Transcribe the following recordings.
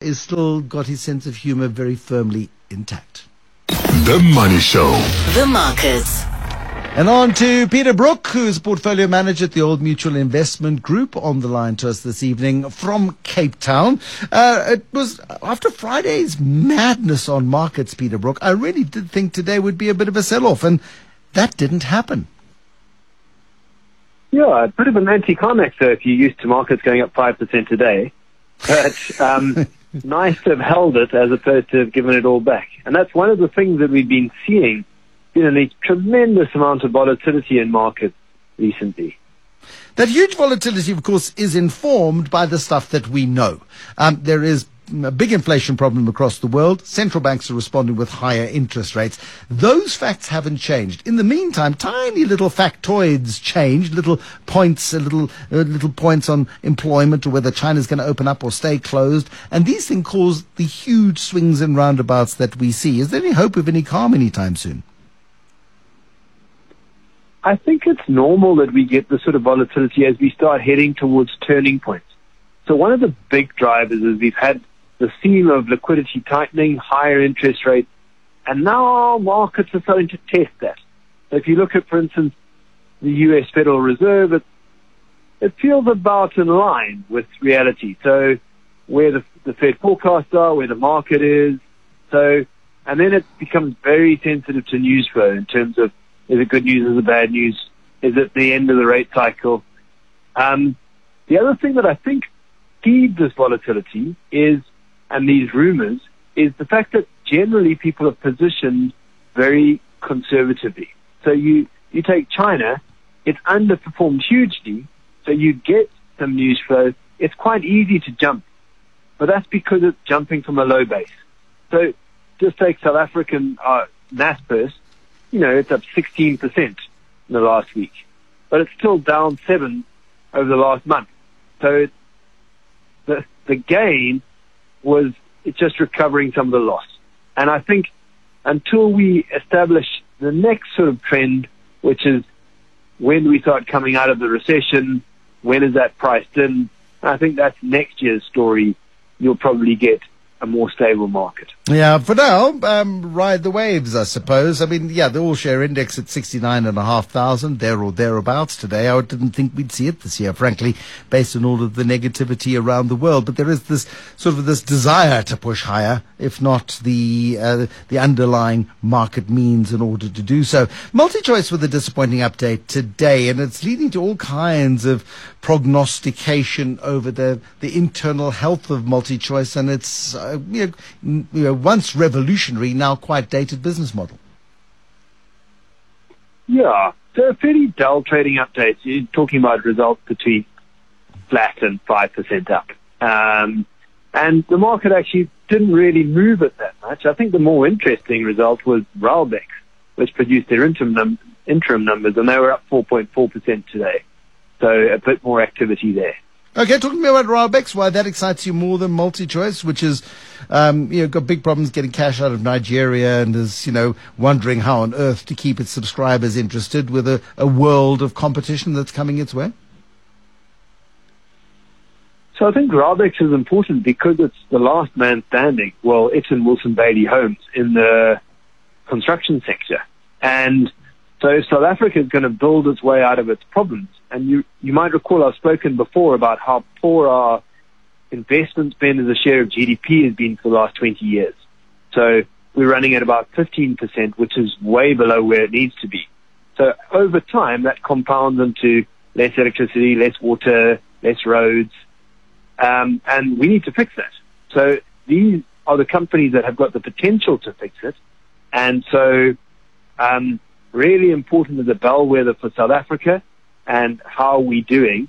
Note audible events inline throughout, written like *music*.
is still got his sense of humor very firmly intact. The Money Show. The markets. And on to Peter Brook, who's portfolio manager at the Old Mutual Investment Group, on the line to us this evening from Cape Town. Uh, it was after Friday's madness on markets, Peter Brook. I really did think today would be a bit of a sell-off, and that didn't happen. Yeah, a bit of an anticlimax though if you're used to markets going up 5% today. But um, *laughs* nice to have held it as opposed to have given it all back. And that's one of the things that we've been seeing, you know, the tremendous amount of volatility in markets recently. That huge volatility, of course, is informed by the stuff that we know. Um, there is a big inflation problem across the world. Central banks are responding with higher interest rates. Those facts haven't changed. In the meantime, tiny little factoids change, little points, little uh, little points on employment or whether China's going to open up or stay closed, and these things cause the huge swings and roundabouts that we see. Is there any hope of any calm anytime soon? I think it's normal that we get the sort of volatility as we start heading towards turning points. So one of the big drivers is we've had the theme of liquidity tightening, higher interest rates, and now markets are starting to test that. So if you look at, for instance, the U.S. Federal Reserve, it, it feels about in line with reality. So where the, the Fed forecasts are, where the market is. So, and then it becomes very sensitive to news flow in terms of is it good news, is it bad news, is it the end of the rate cycle? Um, the other thing that I think feeds this volatility is and these rumors is the fact that generally people are positioned very conservatively. So you, you take China, it's underperformed hugely, so you get some news flow. It's quite easy to jump, but that's because it's jumping from a low base. So just take South African uh, Naspers, you know, it's up 16% in the last week, but it's still down 7 over the last month. So the, the gain was just recovering some of the loss. And I think until we establish the next sort of trend, which is when do we start coming out of the recession, when is that priced in? I think that's next year's story. You'll probably get a more stable market. Yeah, for now, um, ride the waves, I suppose. I mean, yeah, the all share index at 69,500, there or thereabouts today. I didn't think we'd see it this year, frankly, based on all of the negativity around the world. But there is this sort of this desire to push higher, if not the, uh, the underlying market means in order to do so. Multi-choice with a disappointing update today, and it's leading to all kinds of prognostication over the, the internal health of multi-choice and its, uh, you know, you know, once revolutionary, now quite dated business model. Yeah, so a fairly dull trading update. You're talking about results between flat and 5% up. Um, and the market actually didn't really move it that much. I think the more interesting result was Raubex, which produced their interim, num- interim numbers, and they were up 4.4% today. So a bit more activity there. Okay, talking to me about Raubex, why that excites you more than multi-choice, which is, um, you know, got big problems getting cash out of Nigeria and is, you know, wondering how on earth to keep its subscribers interested with a, a world of competition that's coming its way? So I think Raubex is important because it's the last man standing. Well, it's in Wilson Bayly Holmes in the construction sector. And so South Africa is going to build its way out of its problems. And you, you might recall I've spoken before about how poor our investment spend as a share of GDP has been for the last 20 years. So we're running at about 15%, which is way below where it needs to be. So over time, that compounds into less electricity, less water, less roads, um, and we need to fix that. So these are the companies that have got the potential to fix it. And so, um, really important as a bellwether for South Africa and how are we doing.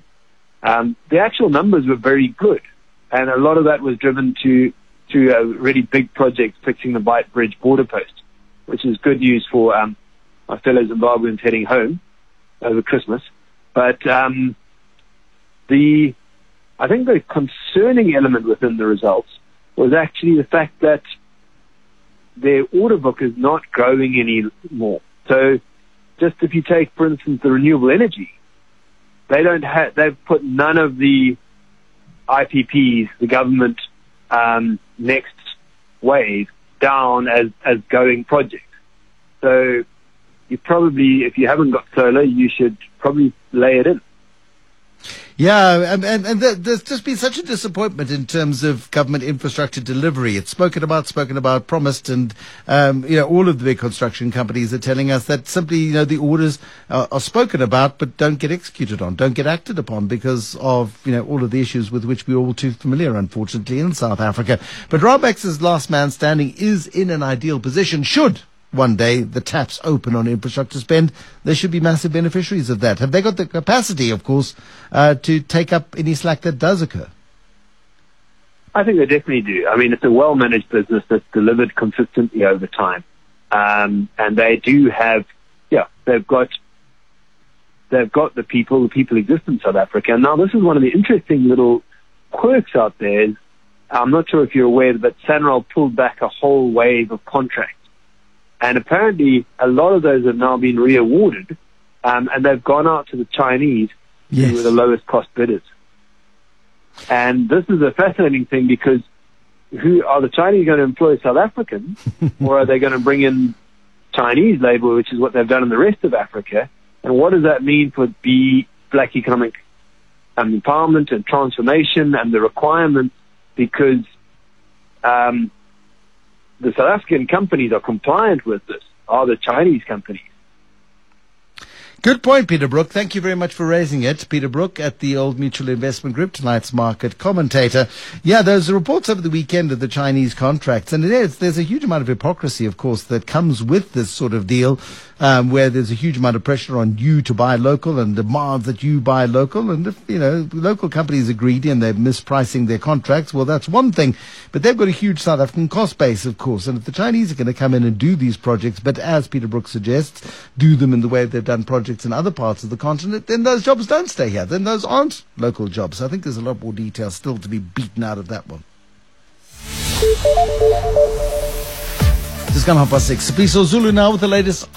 Um, the actual numbers were very good, and a lot of that was driven to to a really big project fixing the Beitbridge border post, which is good news for um, my fellow Zimbabweans heading home over Christmas. But um, the I think the concerning element within the results was actually the fact that their order book is not growing anymore. So just if you take, for instance, the renewable energy, they don't have, they've put none of the IPPs, the government um, next wave down as, as going projects. So you probably, if you haven't got solar, you should probably lay it in. Yeah, and, and, and there's just been such a disappointment in terms of government infrastructure delivery. It's spoken about, spoken about, promised, and um, you know all of the big construction companies are telling us that simply you know the orders are, are, spoken about but don't get executed on, don't get acted upon because of you know all of the issues with which we're all too familiar, unfortunately, in South Africa. But Raubex's last man standing is in an ideal position. Should one day the taps open on infrastructure spend, they should be massive beneficiaries of that. Have they got the capacity, of course, uh, to take up any slack that does occur? I think they definitely do. I mean, it's a well-managed business that's delivered consistently over time, um, and they do have, yeah, they've got, they've got the people. The people exist in South Africa. And now, this is one of the interesting little quirks out there. I'm not sure if you're aware, but Sanral pulled back a whole wave of contracts and apparently, a lot of those have now been re-awarded, um, and they've gone out to the Chinese yes. who were the lowest cost bidders. And this is a fascinating thing because who are the Chinese going to employ South Africans, *laughs* or are they going to bring in Chinese labor, which is what they've done in the rest of Africa? And what does that mean for the black economic um, empowerment and transformation and the requirements? Because um, the South African companies are compliant with this are the Chinese companies. Good point, Peter Brook. Thank you very much for raising it. Peter Brook at the Old Mutual Investment Group, tonight's market commentator. Yeah, those reports over the weekend of the Chinese contracts, and it is, there's a huge amount of hypocrisy, of course, that comes with this sort of deal um, where there's a huge amount of pressure on you to buy local and demands that you buy local. And if, you know, local companies are greedy and they're mispricing their contracts, well, that's one thing. But they've got a huge South African cost base, of course. And if the Chinese are going to come in and do these projects, but as Peter Brook suggests, do them in the way they've done projects in other parts of the continent, then those jobs don't stay here. Then those aren't local jobs. I think there's a lot more detail still to be beaten out of that one. Just gone half past six. Sipiso Zulu now with the latest